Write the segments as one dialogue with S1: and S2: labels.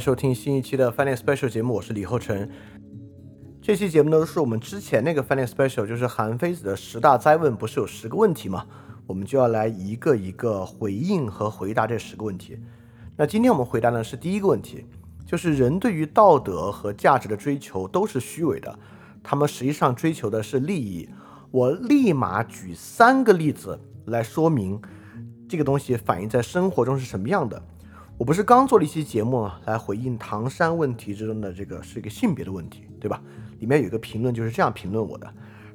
S1: 收听新一期的 Finance Special 节目，我是李厚成。这期节目呢是我们之前那个 Finance Special，就是韩非子的十大灾问，不是有十个问题吗？我们就要来一个一个回应和回答这十个问题。那今天我们回答呢是第一个问题，就是人对于道德和价值的追求都是虚伪的，他们实际上追求的是利益。我立马举三个例子来说明这个东西反映在生活中是什么样的。我不是刚做了一期节目啊，来回应唐山问题之中的这个是一个性别的问题，对吧？里面有一个评论就是这样评论我的，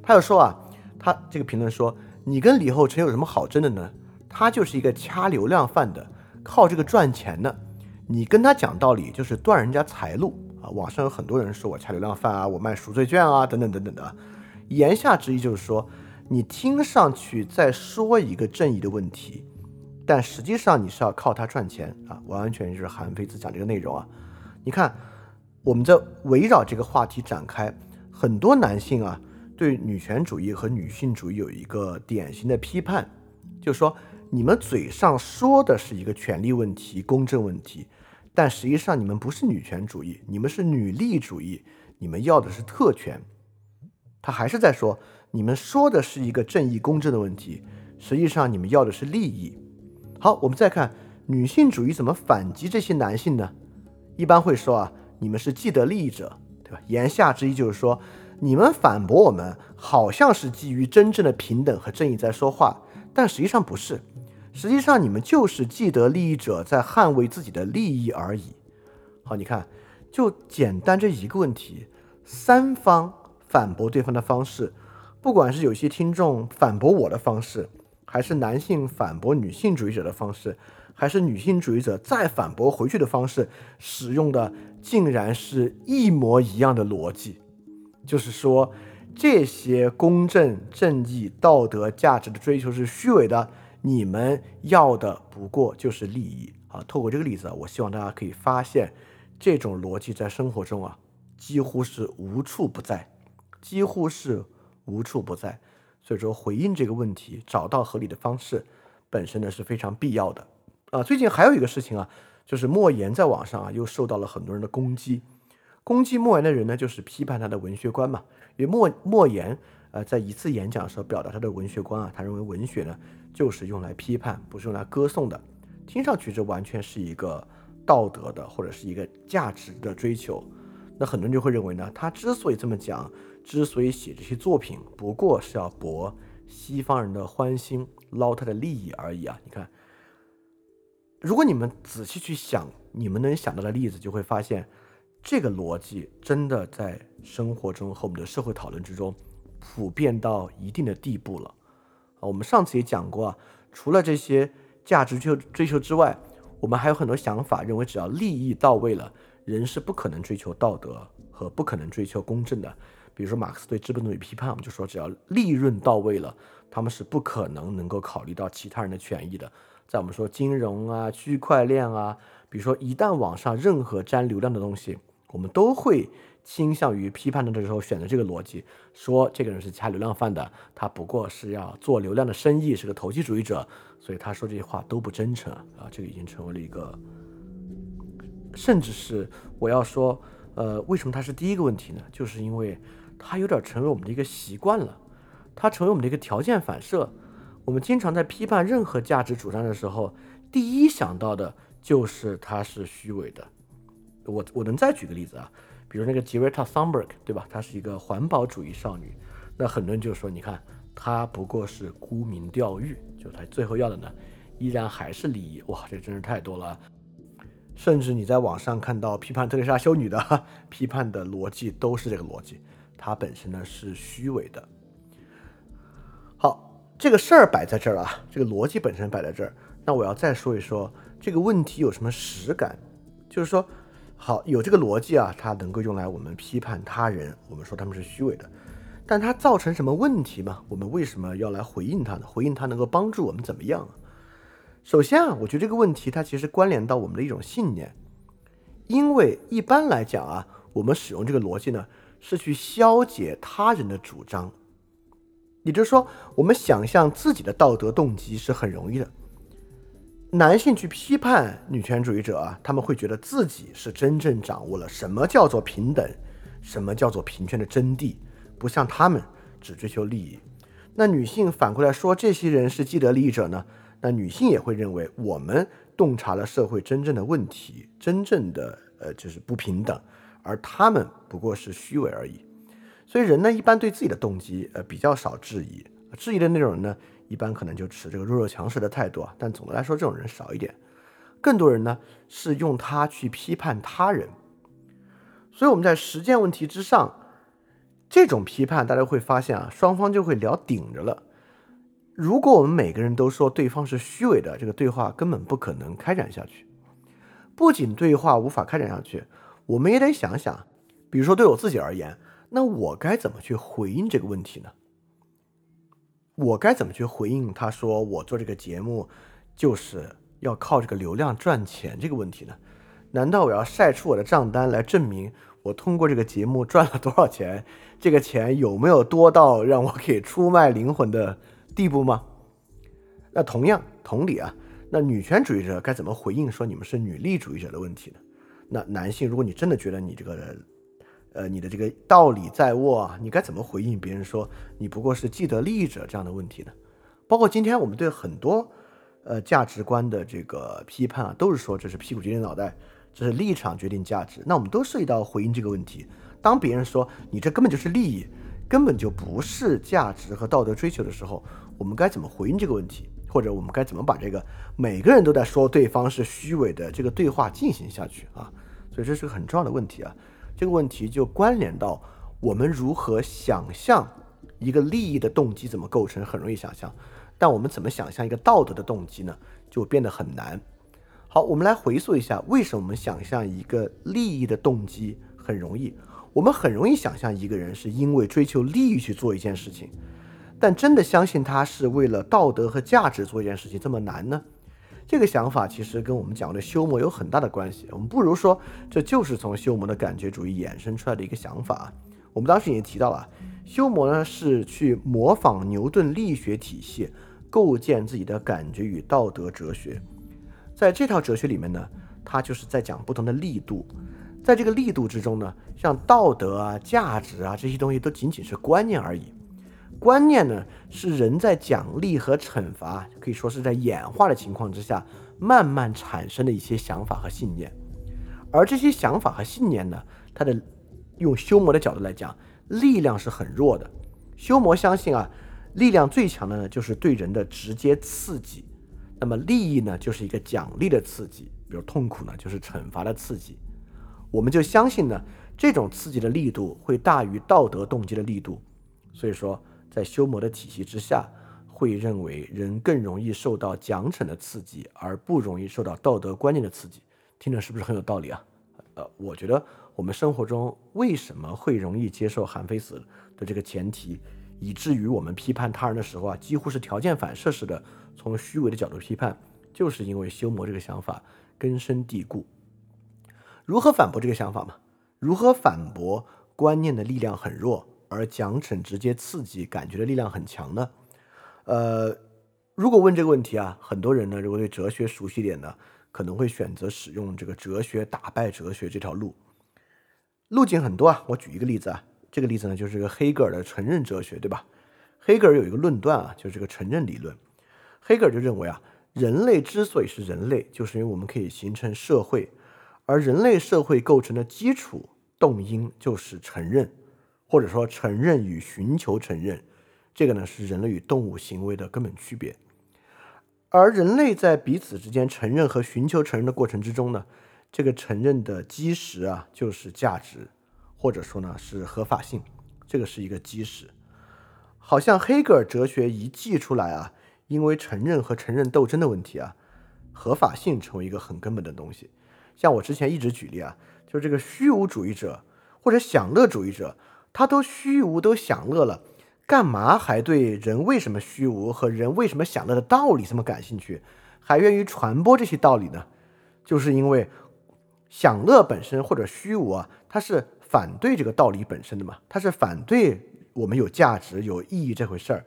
S1: 他就说啊，他这个评论说你跟李厚成有什么好争的呢？他就是一个掐流量饭的，靠这个赚钱的。你跟他讲道理就是断人家财路啊。网上有很多人说我掐流量饭啊，我卖赎罪券啊，等等等等的。言下之意就是说，你听上去在说一个正义的问题，但实际上你是要靠它赚钱啊，完完全就是韩非子讲这个内容啊。你看，我们在围绕这个话题展开，很多男性啊对女权主义和女性主义有一个典型的批判，就是说你们嘴上说的是一个权利问题、公正问题，但实际上你们不是女权主义，你们是女力主义，你们要的是特权。他还是在说，你们说的是一个正义公正的问题，实际上你们要的是利益。好，我们再看女性主义怎么反击这些男性呢？一般会说啊，你们是既得利益者，对吧？言下之意就是说，你们反驳我们，好像是基于真正的平等和正义在说话，但实际上不是，实际上你们就是既得利益者在捍卫自己的利益而已。好，你看，就简单这一个问题，三方。反驳对方的方式，不管是有些听众反驳我的方式，还是男性反驳女性主义者的方式，还是女性主义者再反驳回去的方式，使用的竟然是一模一样的逻辑，就是说这些公正、正义、道德价值的追求是虚伪的，你们要的不过就是利益啊！透过这个例子，我希望大家可以发现，这种逻辑在生活中啊，几乎是无处不在。几乎是无处不在，所以说回应这个问题，找到合理的方式，本身呢是非常必要的啊。最近还有一个事情啊，就是莫言在网上啊又受到了很多人的攻击，攻击莫言的人呢就是批判他的文学观嘛。因为莫莫言呃在一次演讲的时候表达他的文学观啊，他认为文学呢就是用来批判，不是用来歌颂的。听上去这完全是一个道德的或者是一个价值的追求。那很多人就会认为呢，他之所以这么讲。之所以写这些作品，不过是要博西方人的欢心，捞他的利益而已啊！你看，如果你们仔细去想，你们能想到的例子，就会发现这个逻辑真的在生活中和我们的社会讨论之中普遍到一定的地步了啊！我们上次也讲过啊，除了这些价值追求追求之外，我们还有很多想法，认为只要利益到位了，人是不可能追求道德和不可能追求公正的。比如说，马克思对资本主义批判，我们就说，只要利润到位了，他们是不可能能够考虑到其他人的权益的。在我们说金融啊、区块链啊，比如说一旦网上任何沾流量的东西，我们都会倾向于批判的时候选择这个逻辑，说这个人是掐流量饭的，他不过是要做流量的生意，是个投机主义者，所以他说这些话都不真诚啊。这个已经成为了一个，甚至是我要说，呃，为什么他是第一个问题呢？就是因为。它有点成为我们的一个习惯了，它成为我们的一个条件反射。我们经常在批判任何价值主张的时候，第一想到的就是它是虚伪的。我我能再举个例子啊，比如那个 Greta Thunberg，对吧？她是一个环保主义少女，那很多人就说，你看她不过是沽名钓誉，就她最后要的呢，依然还是利益。哇，这真是太多了。甚至你在网上看到批判特蕾莎修女的 批判的逻辑都是这个逻辑。它本身呢是虚伪的。好，这个事儿摆在这儿啊，这个逻辑本身摆在这儿。那我要再说一说这个问题有什么实感，就是说，好有这个逻辑啊，它能够用来我们批判他人，我们说他们是虚伪的。但它造成什么问题嘛？我们为什么要来回应它呢？回应它能够帮助我们怎么样？首先啊，我觉得这个问题它其实关联到我们的一种信念，因为一般来讲啊，我们使用这个逻辑呢。是去消解他人的主张，也就是说，我们想象自己的道德动机是很容易的。男性去批判女权主义者啊，他们会觉得自己是真正掌握了什么叫做平等，什么叫做平权的真谛，不像他们只追求利益。那女性反过来说，这些人是既得利益者呢？那女性也会认为我们洞察了社会真正的问题，真正的呃就是不平等，而他们不过是虚伪而已。所以人呢，一般对自己的动机呃比较少质疑，质疑的那种人呢。一般可能就持这个弱肉强食的态度啊，但总的来说，这种人少一点。更多人呢是用它去批判他人。所以我们在实践问题之上，这种批判大家会发现啊，双方就会聊顶着了。如果我们每个人都说对方是虚伪的，这个对话根本不可能开展下去。不仅对话无法开展下去，我们也得想想，比如说对我自己而言，那我该怎么去回应这个问题呢？我该怎么去回应他说我做这个节目就是要靠这个流量赚钱这个问题呢？难道我要晒出我的账单来证明我通过这个节目赚了多少钱？这个钱有没有多到让我可以出卖灵魂的地步吗？那同样同理啊，那女权主义者该怎么回应说你们是女力主义者的问题呢？那男性，如果你真的觉得你这个。呃，你的这个道理在握啊，你该怎么回应别人说你不过是既得利益者这样的问题呢？包括今天我们对很多呃价值观的这个批判啊，都是说这是屁股决定脑袋，这是立场决定价值。那我们都涉及到回应这个问题。当别人说你这根本就是利益，根本就不是价值和道德追求的时候，我们该怎么回应这个问题？或者我们该怎么把这个每个人都在说对方是虚伪的这个对话进行下去啊？所以这是个很重要的问题啊。这个问题就关联到我们如何想象一个利益的动机怎么构成，很容易想象，但我们怎么想象一个道德的动机呢？就变得很难。好，我们来回溯一下，为什么我们想象一个利益的动机很容易？我们很容易想象一个人是因为追求利益去做一件事情，但真的相信他是为了道德和价值做一件事情这么难呢？这个想法其实跟我们讲的修谟有很大的关系。我们不如说，这就是从修谟的感觉主义衍生出来的一个想法。我们当时已经提到了，修谟呢是去模仿牛顿力学体系，构建自己的感觉与道德哲学。在这套哲学里面呢，他就是在讲不同的力度。在这个力度之中呢，像道德啊、价值啊这些东西都仅仅是观念而已。观念呢，是人在奖励和惩罚，可以说是在演化的情况之下，慢慢产生的一些想法和信念。而这些想法和信念呢，它的用修魔的角度来讲，力量是很弱的。修魔相信啊，力量最强的呢，就是对人的直接刺激。那么利益呢，就是一个奖励的刺激，比如痛苦呢，就是惩罚的刺激。我们就相信呢，这种刺激的力度会大于道德动机的力度。所以说。在修魔的体系之下，会认为人更容易受到奖惩的刺激，而不容易受到道德观念的刺激。听着是不是很有道理啊？呃，我觉得我们生活中为什么会容易接受韩非子的这个前提，以至于我们批判他人的时候啊，几乎是条件反射式的从虚伪的角度批判，就是因为修魔这个想法根深蒂固。如何反驳这个想法嘛？如何反驳观念的力量很弱？而奖惩直接刺激感觉的力量很强呢？呃，如果问这个问题啊，很多人呢，如果对哲学熟悉点呢，可能会选择使用这个哲学打败哲学这条路。路径很多啊，我举一个例子啊，这个例子呢就是个黑格尔的承认哲学，对吧？黑格尔有一个论断啊，就是这个承认理论。黑格尔就认为啊，人类之所以是人类，就是因为我们可以形成社会，而人类社会构成的基础动因就是承认。或者说，承认与寻求承认，这个呢是人类与动物行为的根本区别。而人类在彼此之间承认和寻求承认的过程之中呢，这个承认的基石啊，就是价值，或者说呢是合法性，这个是一个基石。好像黑格尔哲学一记出来啊，因为承认和承认斗争的问题啊，合法性成为一个很根本的东西。像我之前一直举例啊，就是这个虚无主义者或者享乐主义者。他都虚无都享乐了，干嘛还对人为什么虚无和人为什么享乐的道理这么感兴趣，还愿意传播这些道理呢？就是因为享乐本身或者虚无啊，它是反对这个道理本身的嘛，它是反对我们有价值有意义这回事儿，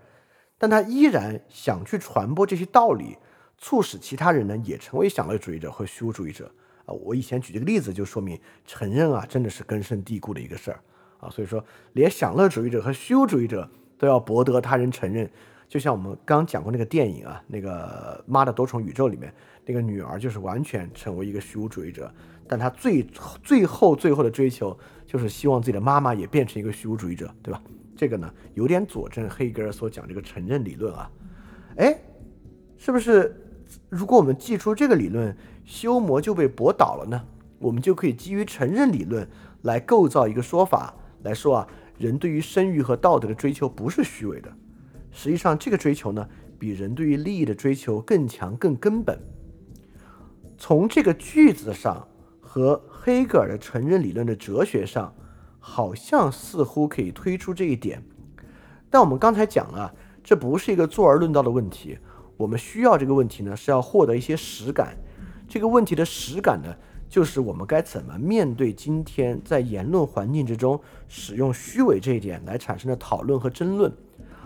S1: 但他依然想去传播这些道理，促使其他人呢也成为享乐主义者或虚无主义者啊。我以前举这个例子就说明，承认啊真的是根深蒂固的一个事儿啊。所以说，连享乐主义者和虚无主义者都要博得他人承认。就像我们刚讲过那个电影啊，那个《妈的多重宇宙》里面，那个女儿就是完全成为一个虚无主义者，但她最最后最后的追求就是希望自己的妈妈也变成一个虚无主义者，对吧？这个呢，有点佐证黑格尔所讲这个承认理论啊。哎，是不是？如果我们记出这个理论，修魔就被驳倒了呢？我们就可以基于承认理论来构造一个说法，来说啊，人对于声誉和道德的追求不是虚伪的。实际上，这个追求呢，比人对于利益的追求更强、更根本。从这个句子上和黑格尔的承认理论的哲学上，好像似乎可以推出这一点。但我们刚才讲了，这不是一个坐而论道的问题。我们需要这个问题呢，是要获得一些实感。这个问题的实感呢，就是我们该怎么面对今天在言论环境之中使用虚伪这一点来产生的讨论和争论。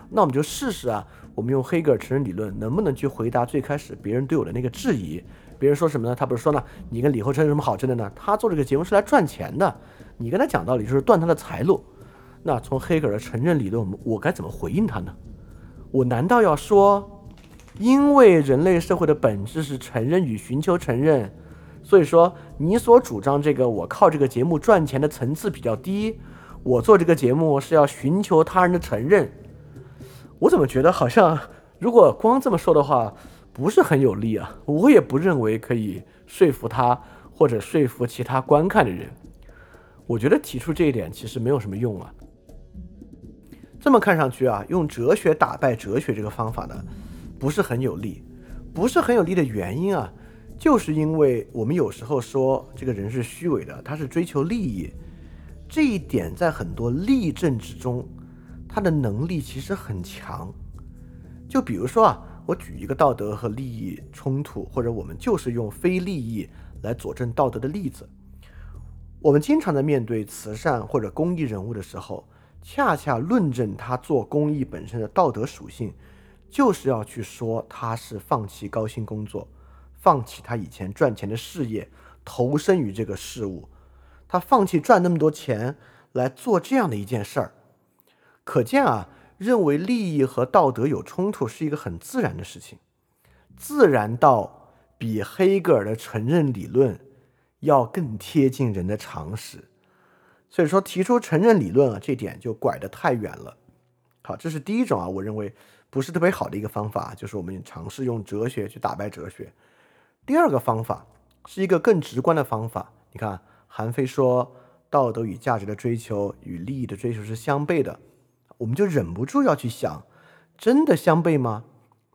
S1: 那我们就试试啊，我们用黑格尔承认理论能不能去回答最开始别人对我的那个质疑？别人说什么呢？他不是说呢，你跟李厚成有什么好争的呢？他做这个节目是来赚钱的，你跟他讲道理就是断他的财路。那从黑格尔的承认理论，我们我该怎么回应他呢？我难道要说，因为人类社会的本质是承认与寻求承认，所以说你所主张这个我靠这个节目赚钱的层次比较低，我做这个节目是要寻求他人的承认？我怎么觉得好像，如果光这么说的话，不是很有利啊？我也不认为可以说服他，或者说服其他观看的人。我觉得提出这一点其实没有什么用啊。这么看上去啊，用哲学打败哲学这个方法呢，不是很有利。不是很有利的原因啊，就是因为我们有时候说这个人是虚伪的，他是追求利益，这一点在很多利政之中。他的能力其实很强，就比如说啊，我举一个道德和利益冲突，或者我们就是用非利益来佐证道德的例子。我们经常在面对慈善或者公益人物的时候，恰恰论证他做公益本身的道德属性，就是要去说他是放弃高薪工作，放弃他以前赚钱的事业，投身于这个事物，他放弃赚那么多钱来做这样的一件事儿。可见啊，认为利益和道德有冲突是一个很自然的事情，自然到比黑格尔的承认理论要更贴近人的常识。所以说，提出承认理论啊，这点就拐得太远了。好，这是第一种啊，我认为不是特别好的一个方法，就是我们尝试用哲学去打败哲学。第二个方法是一个更直观的方法。你看，韩非说，道德与价值的追求与利益的追求是相悖的。我们就忍不住要去想，真的相悖吗？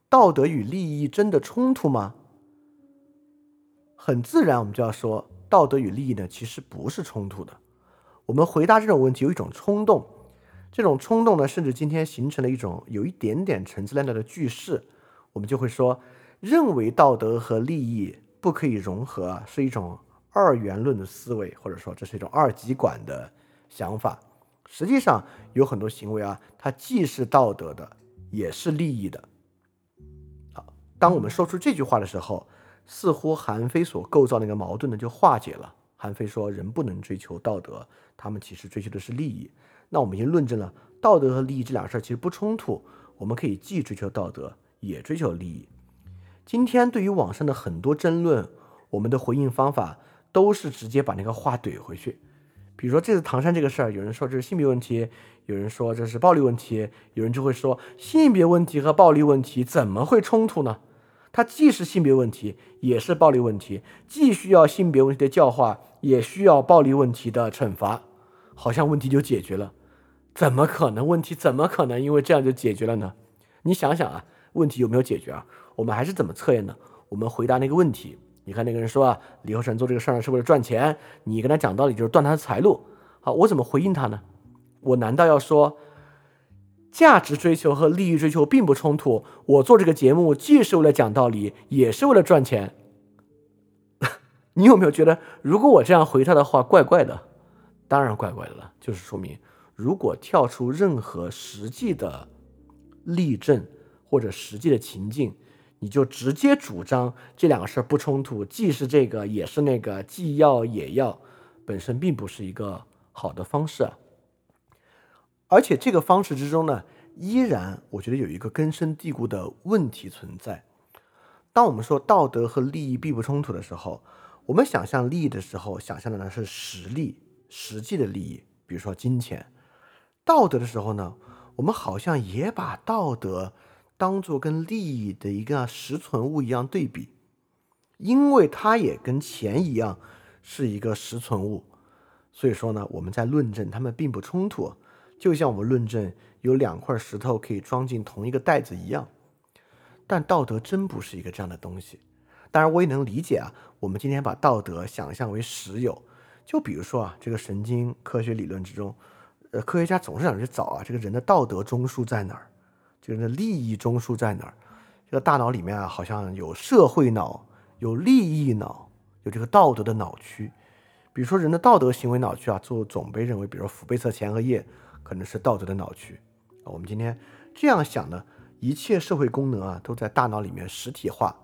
S1: 道德与利益真的冲突吗？很自然，我们就要说，道德与利益呢，其实不是冲突的。我们回答这种问题有一种冲动，这种冲动呢，甚至今天形成了一种有一点点陈词滥调的句式，我们就会说，认为道德和利益不可以融合，是一种二元论的思维，或者说这是一种二极管的想法。实际上有很多行为啊，它既是道德的，也是利益的。好，当我们说出这句话的时候，似乎韩非所构造那个矛盾呢就化解了。韩非说人不能追求道德，他们其实追求的是利益。那我们已经论证了道德和利益这两事儿其实不冲突，我们可以既追求道德，也追求利益。今天对于网上的很多争论，我们的回应方法都是直接把那个话怼回去。比如说这次唐山这个事儿，有人说这是性别问题，有人说这是暴力问题，有人就会说性别问题和暴力问题怎么会冲突呢？它既是性别问题，也是暴力问题，既需要性别问题的教化，也需要暴力问题的惩罚，好像问题就解决了？怎么可能？问题怎么可能因为这样就解决了呢？你想想啊，问题有没有解决啊？我们还是怎么测验呢？我们回答那个问题。你看那个人说啊，李厚成做这个事儿是为了赚钱，你跟他讲道理就是断他的财路。好，我怎么回应他呢？我难道要说价值追求和利益追求并不冲突？我做这个节目既是为了讲道理，也是为了赚钱。你有没有觉得，如果我这样回他的话，怪怪的？当然怪怪的了。就是说明，如果跳出任何实际的例证或者实际的情境。你就直接主张这两个事儿不冲突，既是这个也是那个，既要也要，本身并不是一个好的方式。而且这个方式之中呢，依然我觉得有一个根深蒂固的问题存在。当我们说道德和利益并不冲突的时候，我们想象利益的时候，想象的呢是实力、实际的利益，比如说金钱；道德的时候呢，我们好像也把道德当做跟利益的一个实存物一样对比，因为它也跟钱一样是一个实存物，所以说呢，我们在论证它们并不冲突。就像我们论证有两块石头可以装进同一个袋子一样，但道德真不是一个这样的东西。当然，我也能理解啊。我们今天把道德想象为实有，就比如说啊，这个神经科学理论之中，呃，科学家总是想去找啊，这个人的道德中枢在哪儿？人的利益中枢在哪儿？这个大脑里面啊，好像有社会脑、有利益脑、有这个道德的脑区。比如说，人的道德行为脑区啊，就总被认为，比如说腹背侧前额叶。可能是道德的脑区，我们今天这样想呢，一切社会功能啊都在大脑里面实体化。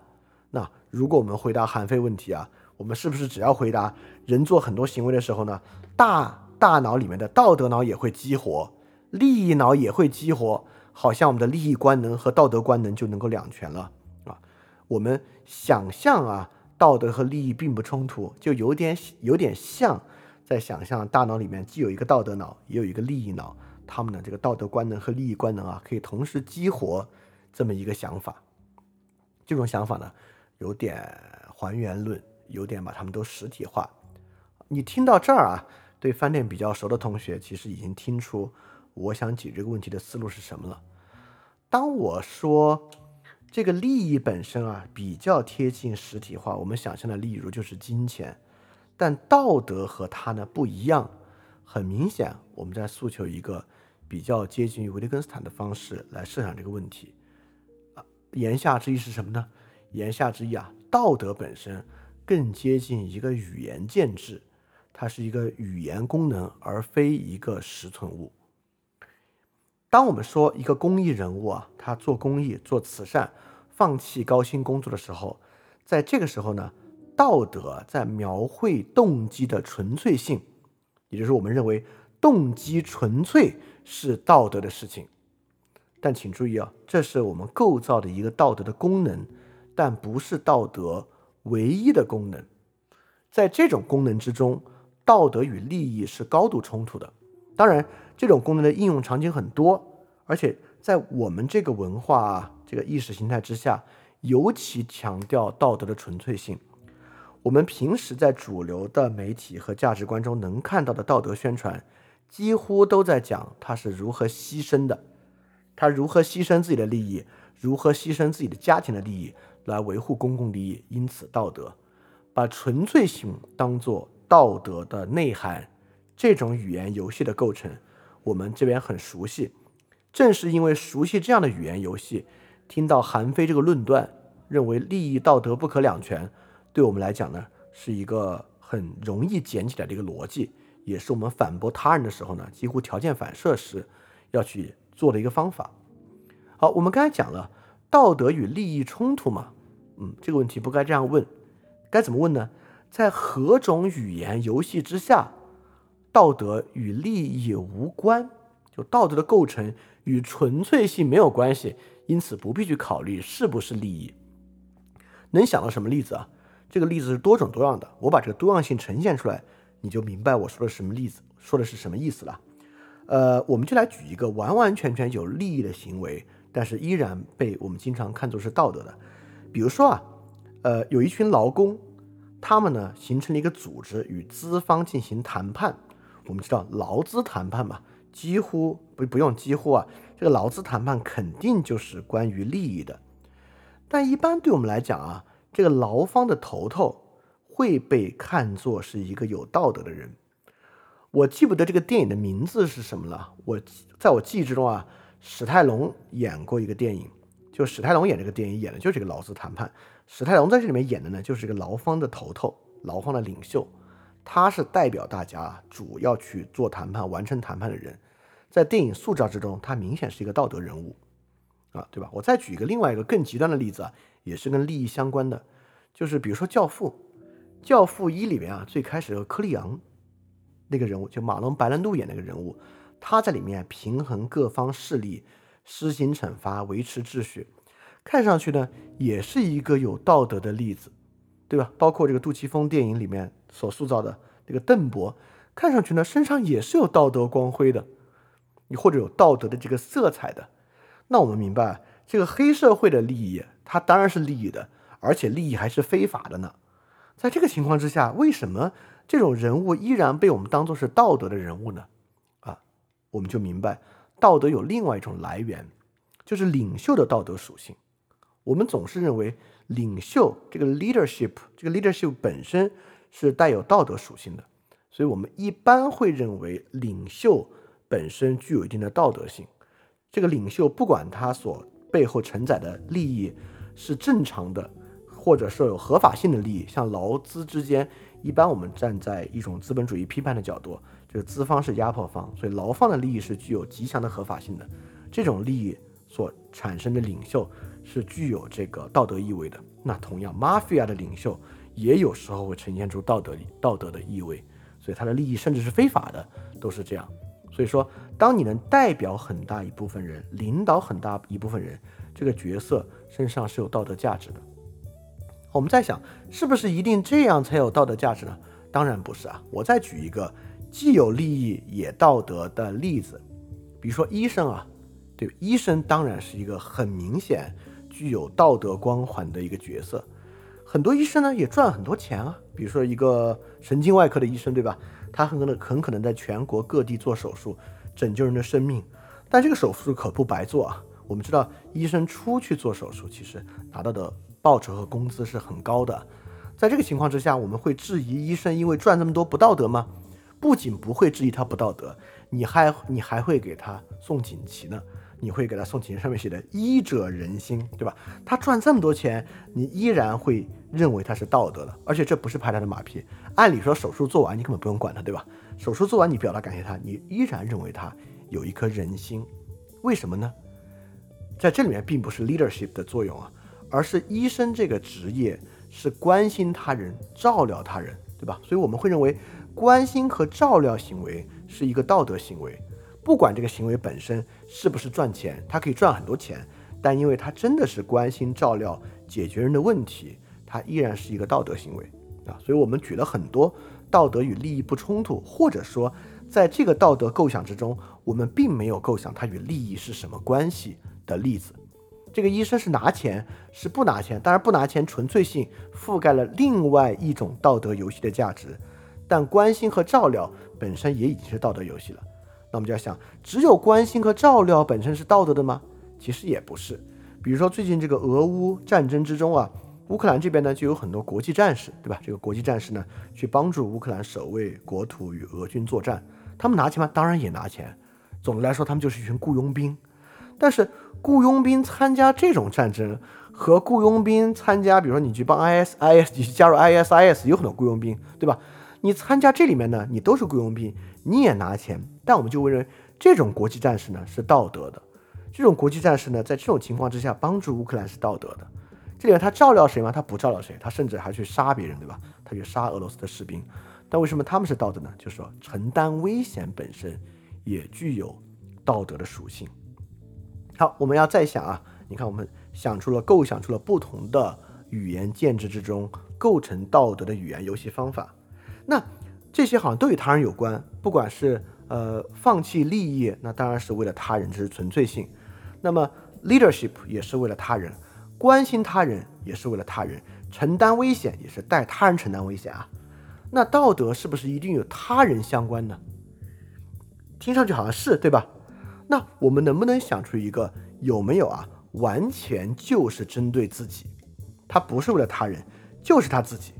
S1: 那如果我们回答韩非问题啊，我们是不是只要回答人做很多行为的时候呢，大大脑里面的道德脑也会激活，利益脑也会激活，好像我们的利益官能和道德官能就能够两全了啊？我们想象啊，道德和利益并不冲突，就有点有点像。在想象大脑里面既有一个道德脑，也有一个利益脑，他们的这个道德官能和利益官能啊，可以同时激活这么一个想法。这种想法呢，有点还原论，有点把他们都实体化。你听到这儿啊，对饭店比较熟的同学，其实已经听出我想解决这个问题的思路是什么了。当我说这个利益本身啊，比较贴近实体化，我们想象的例如就是金钱。但道德和它呢不一样，很明显，我们在诉求一个比较接近于维特根斯坦的方式来设想这个问题。啊，言下之意是什么呢？言下之意啊，道德本身更接近一个语言建制，它是一个语言功能，而非一个实存物。当我们说一个公益人物啊，他做公益、做慈善、放弃高薪工作的时候，在这个时候呢？道德在描绘动机的纯粹性，也就是我们认为动机纯粹是道德的事情。但请注意啊，这是我们构造的一个道德的功能，但不是道德唯一的功能。在这种功能之中，道德与利益是高度冲突的。当然，这种功能的应用场景很多，而且在我们这个文化、啊这个意识形态之下，尤其强调道德的纯粹性。我们平时在主流的媒体和价值观中能看到的道德宣传，几乎都在讲他是如何牺牲的，他如何牺牲自己的利益，如何牺牲自己的家庭的利益来维护公共利益。因此，道德把纯粹性当做道德的内涵，这种语言游戏的构成，我们这边很熟悉。正是因为熟悉这样的语言游戏，听到韩非这个论断，认为利益道德不可两全。对我们来讲呢，是一个很容易捡起来的一个逻辑，也是我们反驳他人的时候呢，几乎条件反射时要去做的一个方法。好，我们刚才讲了道德与利益冲突嘛，嗯，这个问题不该这样问，该怎么问呢？在何种语言游戏之下，道德与利益无关，就道德的构成与纯粹性没有关系，因此不必去考虑是不是利益。能想到什么例子啊？这个例子是多种多样的，我把这个多样性呈现出来，你就明白我说的什么例子，说的是什么意思了。呃，我们就来举一个完完全全有利益的行为，但是依然被我们经常看作是道德的。比如说啊，呃，有一群劳工，他们呢形成了一个组织，与资方进行谈判。我们知道劳资谈判嘛，几乎不不用几乎啊，这个劳资谈判肯定就是关于利益的。但一般对我们来讲啊。这个劳方的头头会被看作是一个有道德的人。我记不得这个电影的名字是什么了。我在我记忆之中啊，史泰龙演过一个电影，就史泰龙演这个电影演的就是这个劳资谈判。史泰龙在这里面演的呢，就是这个劳方的头头，劳方的领袖，他是代表大家主要去做谈判、完成谈判的人。在电影塑造之中，他明显是一个道德人物。啊，对吧？我再举一个另外一个更极端的例子啊，也是跟利益相关的，就是比如说《教父》，《教父一》里面啊，最开始和柯利昂那个人物，就马龙白兰度演那个人物，他在里面平衡各方势力，施行惩罚，维持秩序，看上去呢，也是一个有道德的例子，对吧？包括这个杜琪峰电影里面所塑造的那个邓博，看上去呢，身上也是有道德光辉的。你或者有道德的这个色彩的，那我们明白，这个黑社会的利益，它当然是利益的，而且利益还是非法的呢。在这个情况之下，为什么这种人物依然被我们当做是道德的人物呢？啊，我们就明白，道德有另外一种来源，就是领袖的道德属性。我们总是认为领袖这个 leadership，这个 leadership 本身是带有道德属性的，所以我们一般会认为领袖。本身具有一定的道德性，这个领袖不管他所背后承载的利益是正常的，或者说有合法性的利益，像劳资之间，一般我们站在一种资本主义批判的角度，就是资方是压迫方，所以劳方的利益是具有极强的合法性的，这种利益所产生的领袖是具有这个道德意味的。那同样，mafia 的领袖也有时候会呈现出道德道德的意味，所以他的利益甚至是非法的，都是这样。所以说，当你能代表很大一部分人，领导很大一部分人，这个角色身上是有道德价值的。我们在想，是不是一定这样才有道德价值呢？当然不是啊。我再举一个既有利益也道德的例子，比如说医生啊，对，医生当然是一个很明显具有道德光环的一个角色。很多医生呢也赚很多钱啊，比如说一个神经外科的医生，对吧？他很可能很可能在全国各地做手术，拯救人的生命，但这个手术可不白做啊。我们知道，医生出去做手术，其实拿到的报酬和工资是很高的。在这个情况之下，我们会质疑医生因为赚这么多不道德吗？不仅不会质疑他不道德，你还你还会给他送锦旗呢。你会给他送锦，上面写的“医者仁心”，对吧？他赚这么多钱，你依然会认为他是道德的，而且这不是拍他的马屁。按理说手术做完，你根本不用管他，对吧？手术做完，你表达感谢他，你依然认为他有一颗人心。为什么呢？在这里面并不是 leadership 的作用啊，而是医生这个职业是关心他人、照料他人，对吧？所以我们会认为关心和照料行为是一个道德行为。不管这个行为本身是不是赚钱，他可以赚很多钱，但因为他真的是关心、照料、解决人的问题，他依然是一个道德行为啊。所以我们举了很多道德与利益不冲突，或者说在这个道德构想之中，我们并没有构想它与利益是什么关系的例子。这个医生是拿钱，是不拿钱？当然不拿钱，纯粹性覆盖了另外一种道德游戏的价值，但关心和照料本身也已经是道德游戏了。那我们就要想，只有关心和照料本身是道德的吗？其实也不是。比如说最近这个俄乌战争之中啊，乌克兰这边呢就有很多国际战士，对吧？这个国际战士呢去帮助乌克兰守卫国土与俄军作战，他们拿钱吗？当然也拿钱。总的来说，他们就是一群雇佣兵。但是雇佣兵参加这种战争和雇佣兵参加，比如说你去帮 ISIS，你去加入 ISIS，有很多雇佣兵，对吧？你参加这里面呢，你都是雇佣兵，你也拿钱，但我们就会认为这种国际战士呢是道德的。这种国际战士呢，在这种情况之下帮助乌克兰是道德的。这里面他照料谁吗？他不照料谁，他甚至还去杀别人，对吧？他去杀俄罗斯的士兵。但为什么他们是道德呢？就是说承担危险本身也具有道德的属性。好，我们要再想啊，你看我们想出了构想出了不同的语言建制之中构成道德的语言游戏方法。那这些好像都与他人有关，不管是呃放弃利益，那当然是为了他人，这是纯粹性。那么 leadership 也是为了他人，关心他人也是为了他人，承担危险也是带他人承担危险啊。那道德是不是一定与他人相关呢？听上去好像是对吧？那我们能不能想出一个有没有啊？完全就是针对自己，他不是为了他人，就是他自己。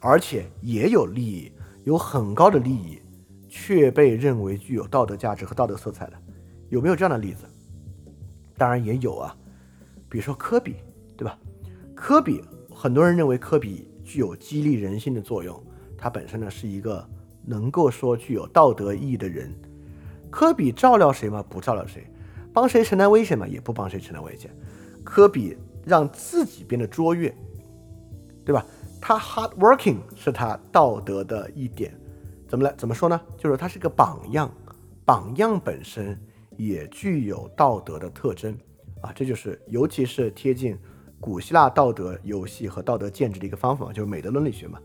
S1: 而且也有利益，有很高的利益，却被认为具有道德价值和道德色彩的，有没有这样的例子？当然也有啊，比如说科比，对吧？科比，很多人认为科比具有激励人心的作用，他本身呢是一个能够说具有道德意义的人。科比照料谁吗？不照料谁。帮谁承担危险嘛？也不帮谁承担危险。科比让自己变得卓越，对吧？他 hard working 是他道德的一点。怎么来？怎么说呢？就是他是个榜样，榜样本身也具有道德的特征啊。这就是尤其是贴近古希腊道德游戏和道德建制的一个方法，就是美德伦理学嘛。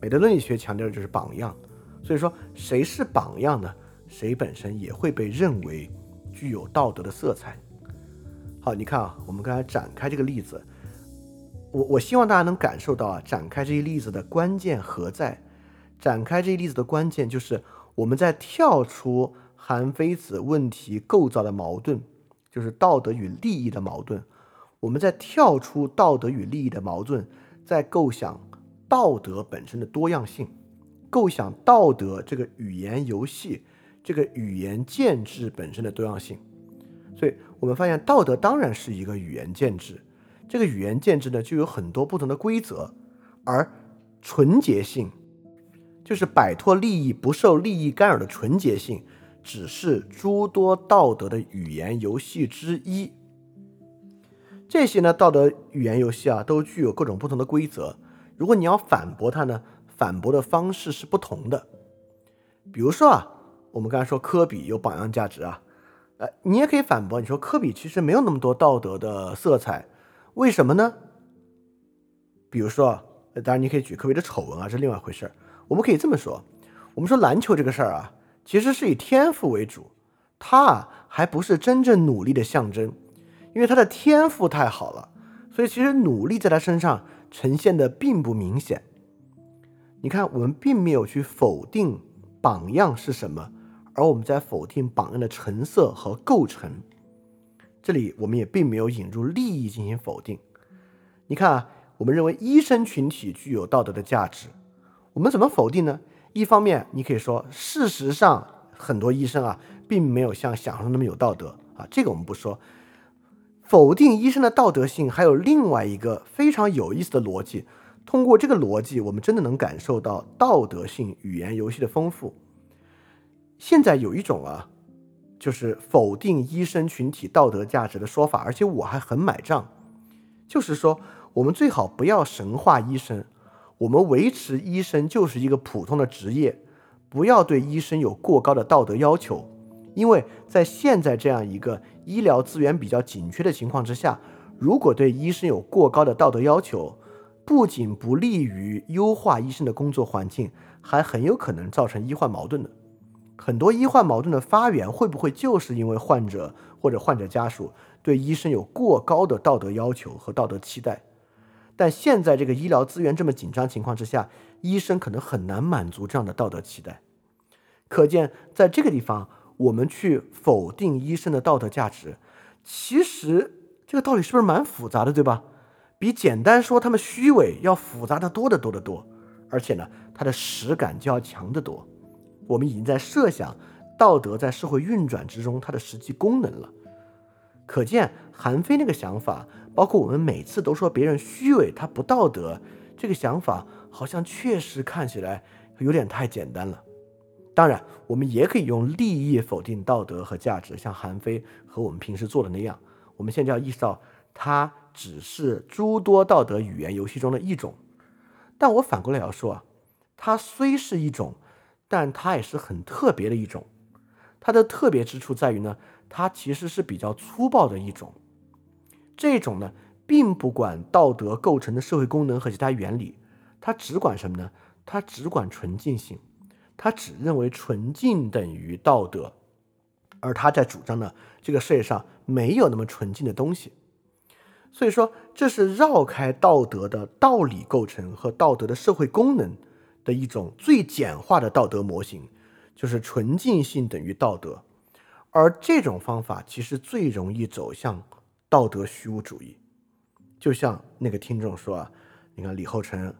S1: 美德伦理学强调的就是榜样。所以说，谁是榜样呢？谁本身也会被认为具有道德的色彩。好，你看啊，我们刚才展开这个例子，我我希望大家能感受到啊，展开这一例子的关键何在？展开这一例子的关键就是我们在跳出韩非子问题构造的矛盾，就是道德与利益的矛盾。我们在跳出道德与利益的矛盾，在构想道德本身的多样性。构想道德这个语言游戏，这个语言建制本身的多样性，所以我们发现道德当然是一个语言建制，这个语言建制呢就有很多不同的规则，而纯洁性就是摆脱利益、不受利益干扰的纯洁性，只是诸多道德的语言游戏之一。这些呢道德语言游戏啊都具有各种不同的规则，如果你要反驳它呢？反驳的方式是不同的，比如说啊，我们刚才说科比有榜样价值啊，呃，你也可以反驳，你说科比其实没有那么多道德的色彩，为什么呢？比如说，当然你可以举科比的丑闻啊，这是另外一回事儿。我们可以这么说，我们说篮球这个事儿啊，其实是以天赋为主，他啊还不是真正努力的象征，因为他的天赋太好了，所以其实努力在他身上呈现的并不明显。你看，我们并没有去否定榜样是什么，而我们在否定榜样的成色和构成。这里我们也并没有引入利益进行否定。你看啊，我们认为医生群体具有道德的价值，我们怎么否定呢？一方面，你可以说，事实上很多医生啊，并没有像想象中那么有道德啊，这个我们不说。否定医生的道德性，还有另外一个非常有意思的逻辑。通过这个逻辑，我们真的能感受到道德性语言游戏的丰富。现在有一种啊，就是否定医生群体道德价值的说法，而且我还很买账，就是说我们最好不要神化医生，我们维持医生就是一个普通的职业，不要对医生有过高的道德要求，因为在现在这样一个医疗资源比较紧缺的情况之下，如果对医生有过高的道德要求，不仅不利于优化医生的工作环境，还很有可能造成医患矛盾的。很多医患矛盾的发源，会不会就是因为患者或者患者家属对医生有过高的道德要求和道德期待？但现在这个医疗资源这么紧张情况之下，医生可能很难满足这样的道德期待。可见，在这个地方，我们去否定医生的道德价值，其实这个道理是不是蛮复杂的，对吧？比简单说他们虚伪要复杂的多得多得多，而且呢，它的实感就要强得多。我们已经在设想道德在社会运转之中它的实际功能了。可见韩非那个想法，包括我们每次都说别人虚伪他不道德这个想法，好像确实看起来有点太简单了。当然，我们也可以用利益否定道德和价值，像韩非和我们平时做的那样。我们现在要意识到它。只是诸多道德语言游戏中的一种，但我反过来要说啊，它虽是一种，但它也是很特别的一种。它的特别之处在于呢，它其实是比较粗暴的一种。这种呢，并不管道德构成的社会功能和其他原理，它只管什么呢？它只管纯净性，它只认为纯净等于道德，而他在主张呢，这个世界上没有那么纯净的东西。所以说，这是绕开道德的道理构成和道德的社会功能的一种最简化的道德模型，就是纯净性等于道德。而这种方法其实最容易走向道德虚无主义。就像那个听众说啊，你看李厚成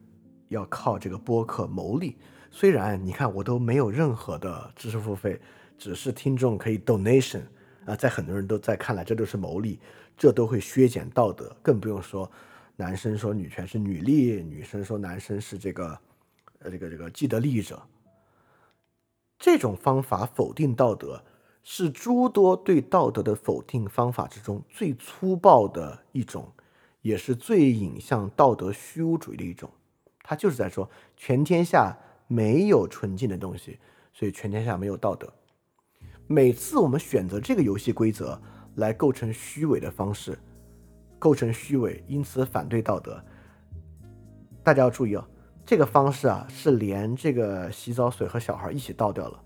S1: 要靠这个播客牟利，虽然你看我都没有任何的知识付费，只是听众可以 donation 啊，在很多人都在看来，这都是牟利。这都会削减道德，更不用说男生说女权是女力，女生说男生是这个，呃，这个这个既得利益者。这种方法否定道德，是诸多对道德的否定方法之中最粗暴的一种，也是最引向道德虚无主义的一种。他就是在说，全天下没有纯净的东西，所以全天下没有道德。每次我们选择这个游戏规则来构成虚伪的方式，构成虚伪，因此反对道德。大家要注意哦，这个方式啊是连这个洗澡水和小孩一起倒掉了，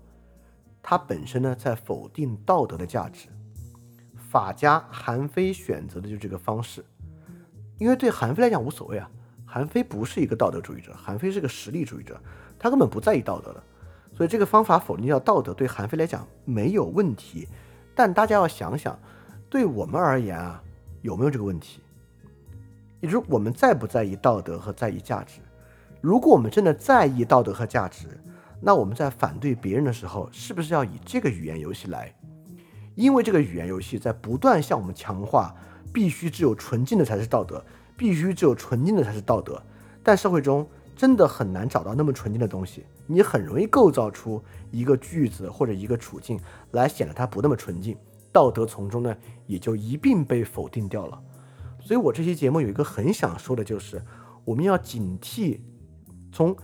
S1: 它本身呢在否定道德的价值。法家韩非选择的就这个方式，因为对韩非来讲无所谓啊。韩非不是一个道德主义者，韩非是个实力主义者，他根本不在意道德的，所以这个方法否定掉道德对韩非来讲没有问题。但大家要想想，对我们而言啊，有没有这个问题？也就是我们在不在意道德和在意价值？如果我们真的在意道德和价值，那我们在反对别人的时候，是不是要以这个语言游戏来？因为这个语言游戏在不断向我们强化，必须只有纯净的才是道德。必须只有纯净的才是道德，但社会中真的很难找到那么纯净的东西。你很容易构造出一个句子或者一个处境来显得它不那么纯净，道德从中呢也就一并被否定掉了。所以我这期节目有一个很想说的就是，我们要警惕。从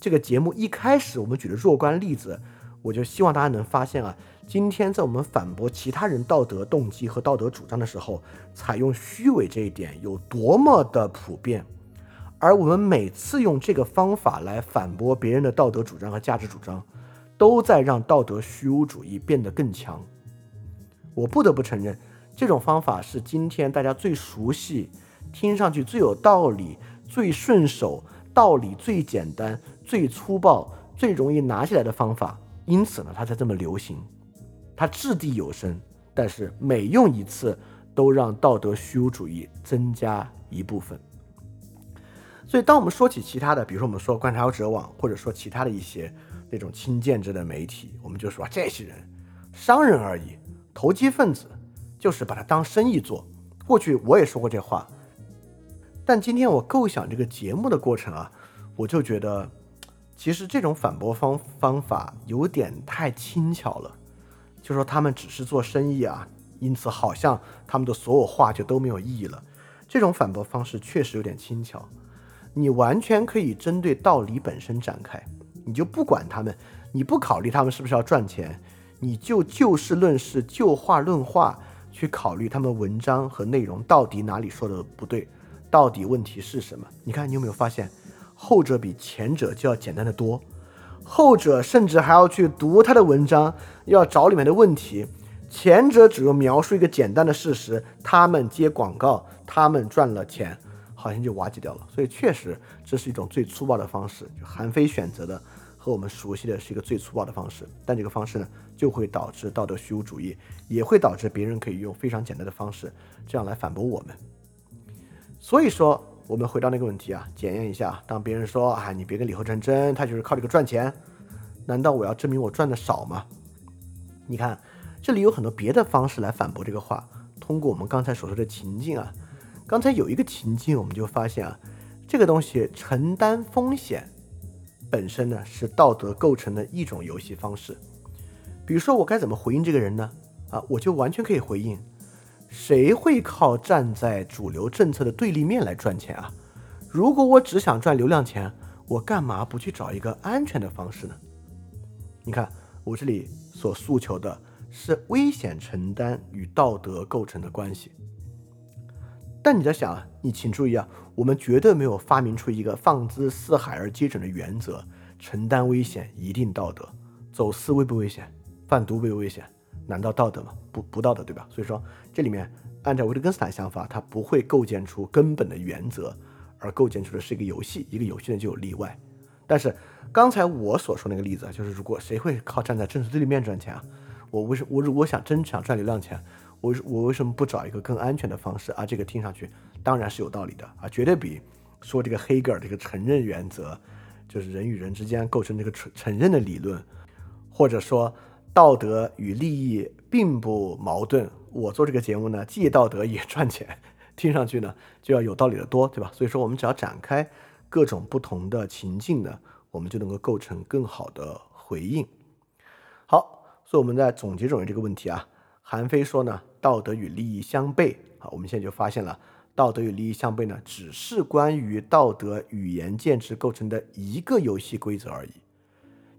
S1: 这个节目一开始我们举的若干例子，我就希望大家能发现啊。今天在我们反驳其他人道德动机和道德主张的时候，采用虚伪这一点有多么的普遍，而我们每次用这个方法来反驳别人的道德主张和价值主张，都在让道德虚无主义变得更强。我不得不承认，这种方法是今天大家最熟悉、听上去最有道理、最顺手、道理最简单、最粗暴、最容易拿起来的方法，因此呢，它才这么流行。它掷地有声，但是每用一次，都让道德虚无主义增加一部分。所以，当我们说起其他的，比如说我们说观察者网，或者说其他的一些那种轻建制的媒体，我们就说这些人商人而已，投机分子，就是把它当生意做。过去我也说过这话，但今天我构想这个节目的过程啊，我就觉得，其实这种反驳方方法有点太轻巧了。就说他们只是做生意啊，因此好像他们的所有话就都没有意义了。这种反驳方式确实有点轻巧。你完全可以针对道理本身展开，你就不管他们，你不考虑他们是不是要赚钱，你就就事论事、就话论话去考虑他们文章和内容到底哪里说的不对，到底问题是什么？你看你有没有发现，后者比前者就要简单的多。后者甚至还要去读他的文章，要找里面的问题；前者只用描述一个简单的事实，他们接广告，他们赚了钱，好像就瓦解掉了。所以确实这是一种最粗暴的方式，韩非选择的和我们熟悉的是一个最粗暴的方式。但这个方式呢，就会导致道德虚无主义，也会导致别人可以用非常简单的方式这样来反驳我们。所以说。我们回到那个问题啊，检验一下。当别人说啊，你别跟李后成争，他就是靠这个赚钱，难道我要证明我赚的少吗？你看，这里有很多别的方式来反驳这个话。通过我们刚才所说的情境啊，刚才有一个情境，我们就发现啊，这个东西承担风险本身呢是道德构成的一种游戏方式。比如说，我该怎么回应这个人呢？啊，我就完全可以回应。谁会靠站在主流政策的对立面来赚钱啊？如果我只想赚流量钱，我干嘛不去找一个安全的方式呢？你看，我这里所诉求的是危险承担与道德构成的关系。但你在想，你请注意啊，我们绝对没有发明出一个放之四海而皆准的原则：承担危险一定道德。走私危不危险？贩毒危不危险？难道道德吗？不不道德，对吧？所以说，这里面按照维特根斯坦想法，它不会构建出根本的原则，而构建出的是一个游戏。一个游戏呢就有例外。但是刚才我所说那个例子啊，就是如果谁会靠站在政治对立面赚钱啊？我为什我如果想真想赚流量钱，我我为什么不找一个更安全的方式啊？这个听上去当然是有道理的啊，绝对比说这个黑格尔这个承认原则，就是人与人之间构成这个承承认的理论，或者说。道德与利益并不矛盾。我做这个节目呢，既道德也赚钱，听上去呢就要有道理的多，对吧？所以说，我们只要展开各种不同的情境呢，我们就能够构成更好的回应。好，所以我们在总结总结这个问题啊，韩非说呢，道德与利益相悖。好，我们现在就发现了，道德与利益相悖呢，只是关于道德语言建制构成的一个游戏规则而已。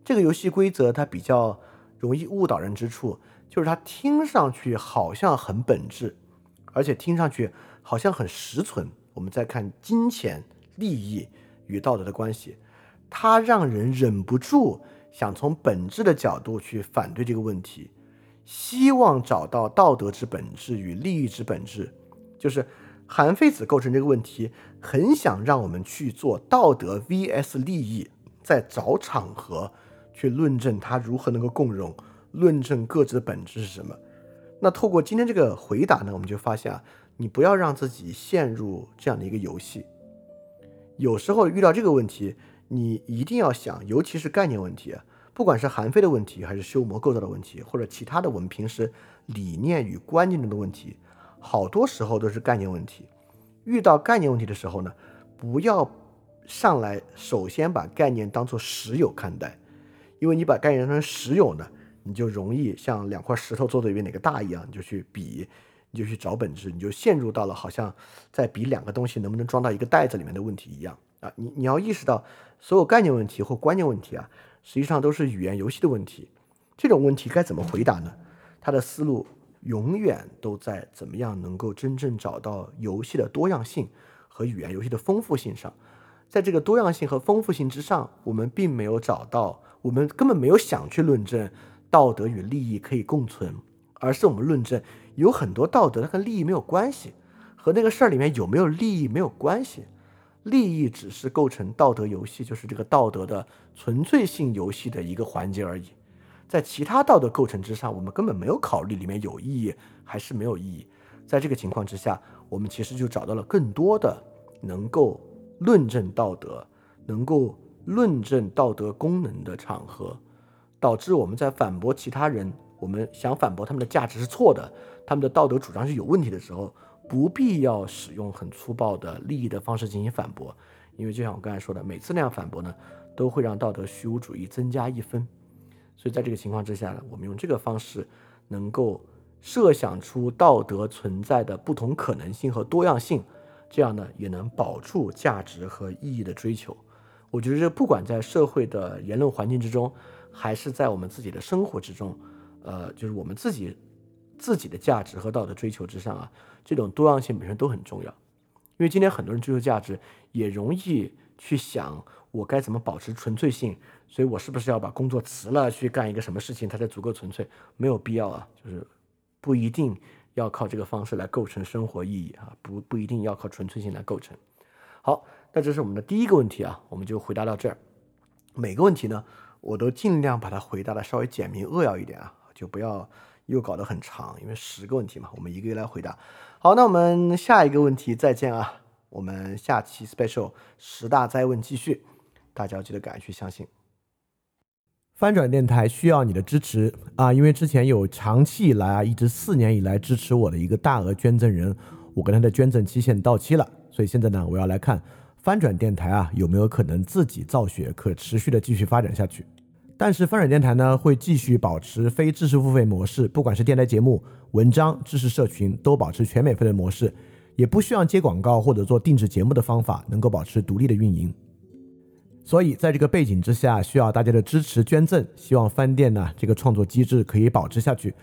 S1: 这个游戏规则它比较容易误导人之处，就是它听上去好像很本质，而且听上去好像很实存。我们再看金钱利益与道德的关系，它让人忍不住。想从本质的角度去反对这个问题，希望找到道德之本质与利益之本质，就是韩非子构成这个问题，很想让我们去做道德 vs 利益，在找场合去论证它如何能够共融，论证各自的本质是什么。那透过今天这个回答呢，我们就发现啊，你不要让自己陷入这样的一个游戏，有时候遇到这个问题。你一定要想，尤其是概念问题，不管是韩非的问题，还是修谟构造的问题，或者其他的我们平时理念与观念中的问题，好多时候都是概念问题。遇到概念问题的时候呢，不要上来首先把概念当做实有看待，因为你把概念当成实有呢，你就容易像两块石头做的比哪个大一样，你就去比，你就去找本质，你就陷入到了好像在比两个东西能不能装到一个袋子里面的问题一样。啊，你你要意识到，所有概念问题或观念问题啊，实际上都是语言游戏的问题。这种问题该怎么回答呢？他的思路永远都在怎么样能够真正找到游戏的多样性和语言游戏的丰富性上。在这个多样性和丰富性之上，我们并没有找到，我们根本没有想去论证道德与利益可以共存，而是我们论证有很多道德它跟利益没有关系，和那个事儿里面有没有利益没有关系。利益只是构成道德游戏，就是这个道德的纯粹性游戏的一个环节而已。在其他道德构成之上，我们根本没有考虑里面有意义还是没有意义。在这个情况之下，我们其实就找到了更多的能够论证道德、能够论证道德功能的场合，导致我们在反驳其他人，我们想反驳他们的价值是错的，他们的道德主张是有问题的时候。不必要使用很粗暴的利益的方式进行反驳，因为就像我刚才说的，每次那样反驳呢，都会让道德虚无主义增加一分。所以在这个情况之下呢，我们用这个方式能够设想出道德存在的不同可能性和多样性，这样呢也能保住价值和意义的追求。我觉得这不管在社会的言论环境之中，还是在我们自己的生活之中，呃，就是我们自己。自己的价值和道德追求之上啊，这种多样性本身都很重要。因为今天很多人追求价值，也容易去想我该怎么保持纯粹性，所以我是不是要把工作辞了去干一个什么事情，它才足够纯粹？没有必要啊，就是不一定要靠这个方式来构成生活意义啊，不不一定要靠纯粹性来构成。好，那这是我们的第一个问题啊，我们就回答到这儿。每个问题呢，我都尽量把它回答的稍微简明扼要一点啊，就不要。又搞得很长，因为十个问题嘛，我们一个一个来回答。好，那我们下一个问题再见啊！我们下期 special 十大灾问继续，大家要记得赶去相信。翻转电台需要你的支持啊！因为之前有长期以来啊，一直四年以来支持我的一个大额捐赠人，我跟他的捐赠期限到期了，所以现在呢，我要来看翻转电台啊有没有可能自己造血，可持续的继续发展下去。但是翻转电台呢会继续保持非知识付费模式，不管是电台节目、文章、知识社群，都保持全免费的模式，也不需要接广告或者做定制节目的方法，能够保持独立的运营。所以在这个背景之下，需要大家的支持捐赠，希望翻店呢这个创作机制可以保持下去。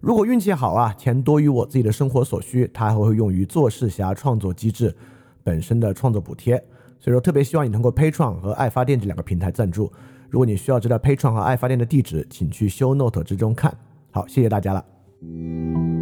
S1: 如果运气好啊，钱多于我自己的生活所需，它还会用于做事侠创作机制本身的创作补贴。所以说，特别希望你通过 Pay 创和爱发电这两个平台赞助。如果你需要知道 Patreon 和爱发电的地址，请去 Show Note 之中看。好，谢谢大家了。